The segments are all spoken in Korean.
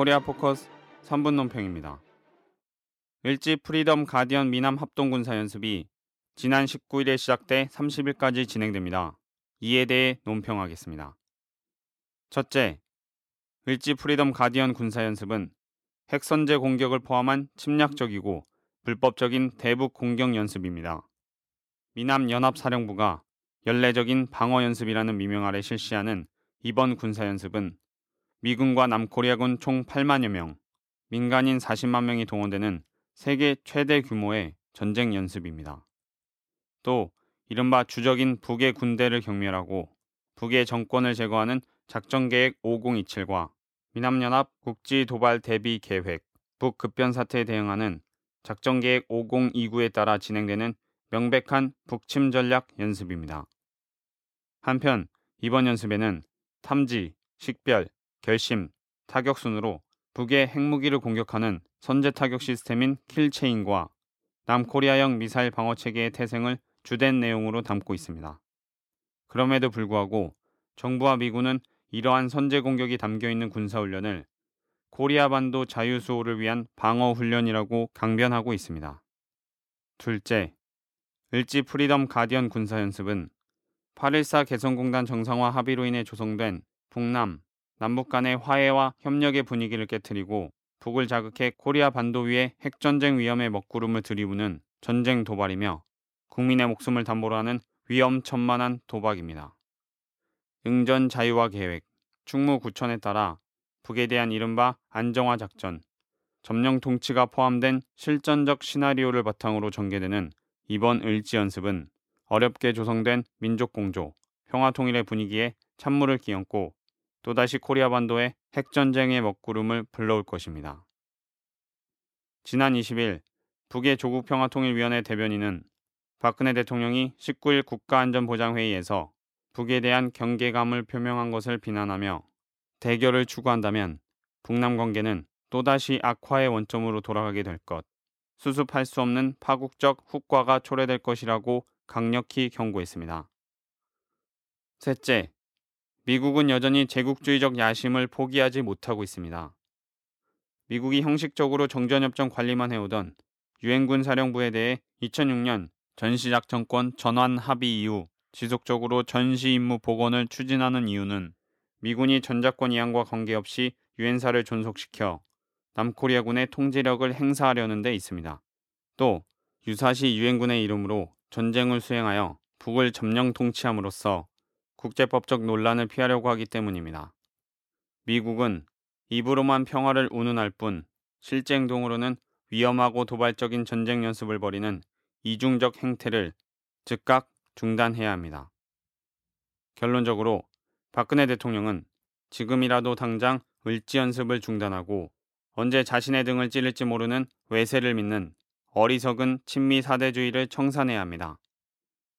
코리아 포커스 3분 논평입니다. 을지 프리덤 가디언 미남 합동군사 연습이 지난 19일에 시작돼 30일까지 진행됩니다. 이에 대해 논평하겠습니다. 첫째, 을지 프리덤 가디언 군사 연습은 핵선제 공격을 포함한 침략적이고 불법적인 대북 공격 연습입니다. 미남 연합사령부가 연례적인 방어 연습이라는 미명 아래 실시하는 이번 군사 연습은 미군과 남코리아군 총 8만여 명, 민간인 40만 명이 동원되는 세계 최대 규모의 전쟁 연습입니다. 또 이른바 주적인 북의 군대를 경멸하고 북의 정권을 제거하는 작전계획 5027과 미남연합 국지도발 대비 계획, 북급변 사태에 대응하는 작전계획 5029에 따라 진행되는 명백한 북침 전략 연습입니다. 한편 이번 연습에는 탐지, 식별, 결심, 타격 순으로 북의 핵무기를 공격하는 선제 타격 시스템인 킬체인과 남코리아형 미사일 방어 체계의 태세를 주된 내용으로 담고 있습니다. 그럼에도 불구하고 정부와 미군은 이러한 선제 공격이 담겨 있는 군사 훈련을 코리아 반도 자유 수호를 위한 방어 훈련이라고 강변하고 있습니다. 둘째, 을지 프리덤 가디언 군사 연습은 8.14 개성공단 정상화 합의로 인해 조성된 북남, 남북 간의 화해와 협력의 분위기를 깨뜨리고 북을 자극해 코리아 반도 위에 핵전쟁 위험의 먹구름을 드리우는 전쟁 도발이며 국민의 목숨을 담보로 하는 위험천만한 도박입니다. 응전 자유화 계획, 충무9000에 따라 북에 대한 이른바 안정화 작전, 점령 통치가 포함된 실전적 시나리오를 바탕으로 전개되는 이번 을지 연습은 어렵게 조성된 민족 공조, 평화 통일의 분위기에 찬물을 끼얹고 또다시 코리아 반도에 핵전쟁의 먹구름을 불러올 것입니다. 지난 20일 북의 조국 평화통일위원회 대변인은 박근혜 대통령이 19일 국가안전보장회의에서 북에 대한 경계감을 표명한 것을 비난하며 대결을 추구한다면 북남 관계는 또다시 악화의 원점으로 돌아가게 될 것, 수습할 수 없는 파국적 후과가 초래될 것이라고 강력히 경고했습니다. 셋째, 미국은 여전히 제국주의적 야심을 포기하지 못하고 있습니다. 미국이 형식적으로 정전협정 관리만 해오던 유엔군 사령부에 대해 2006년 전시작전권 전환 합의 이후 지속적으로 전시 임무 복원을 추진하는 이유는 미군이 전작권 이항과 관계없이 유엔사를 존속시켜 남코리아군의 통제력을 행사하려는 데 있습니다. 또 유사시 유엔군의 이름으로 전쟁을 수행하여 북을 점령 통치함으로써 국제법적 논란을 피하려고 하기 때문입니다. 미국은 입으로만 평화를 운운할 뿐 실제 행동으로는 위험하고 도발적인 전쟁 연습을 벌이는 이중적 행태를 즉각 중단해야 합니다. 결론적으로 박근혜 대통령은 지금이라도 당장 을지 연습을 중단하고 언제 자신의 등을 찌를지 모르는 외세를 믿는 어리석은 친미 사대주의를 청산해야 합니다.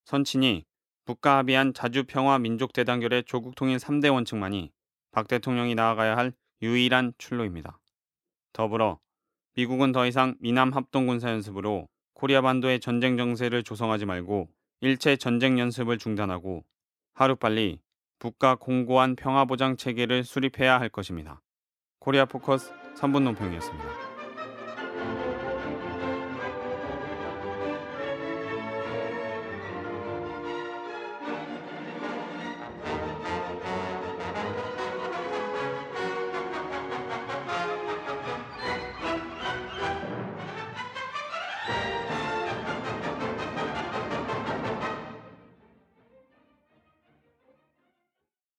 선친이 북과 합의한 자주평화 민족대단결의 조국 통일 3대 원칙만이 박 대통령이 나아가야 할 유일한 출로입니다. 더불어 미국은 더 이상 미남 합동군사연습으로 코리아 반도의 전쟁 정세를 조성하지 말고 일체 전쟁 연습을 중단하고 하루빨리 북과 공고한 평화보장 체계를 수립해야 할 것입니다. 코리아 포커스 3분 논평이었습니다.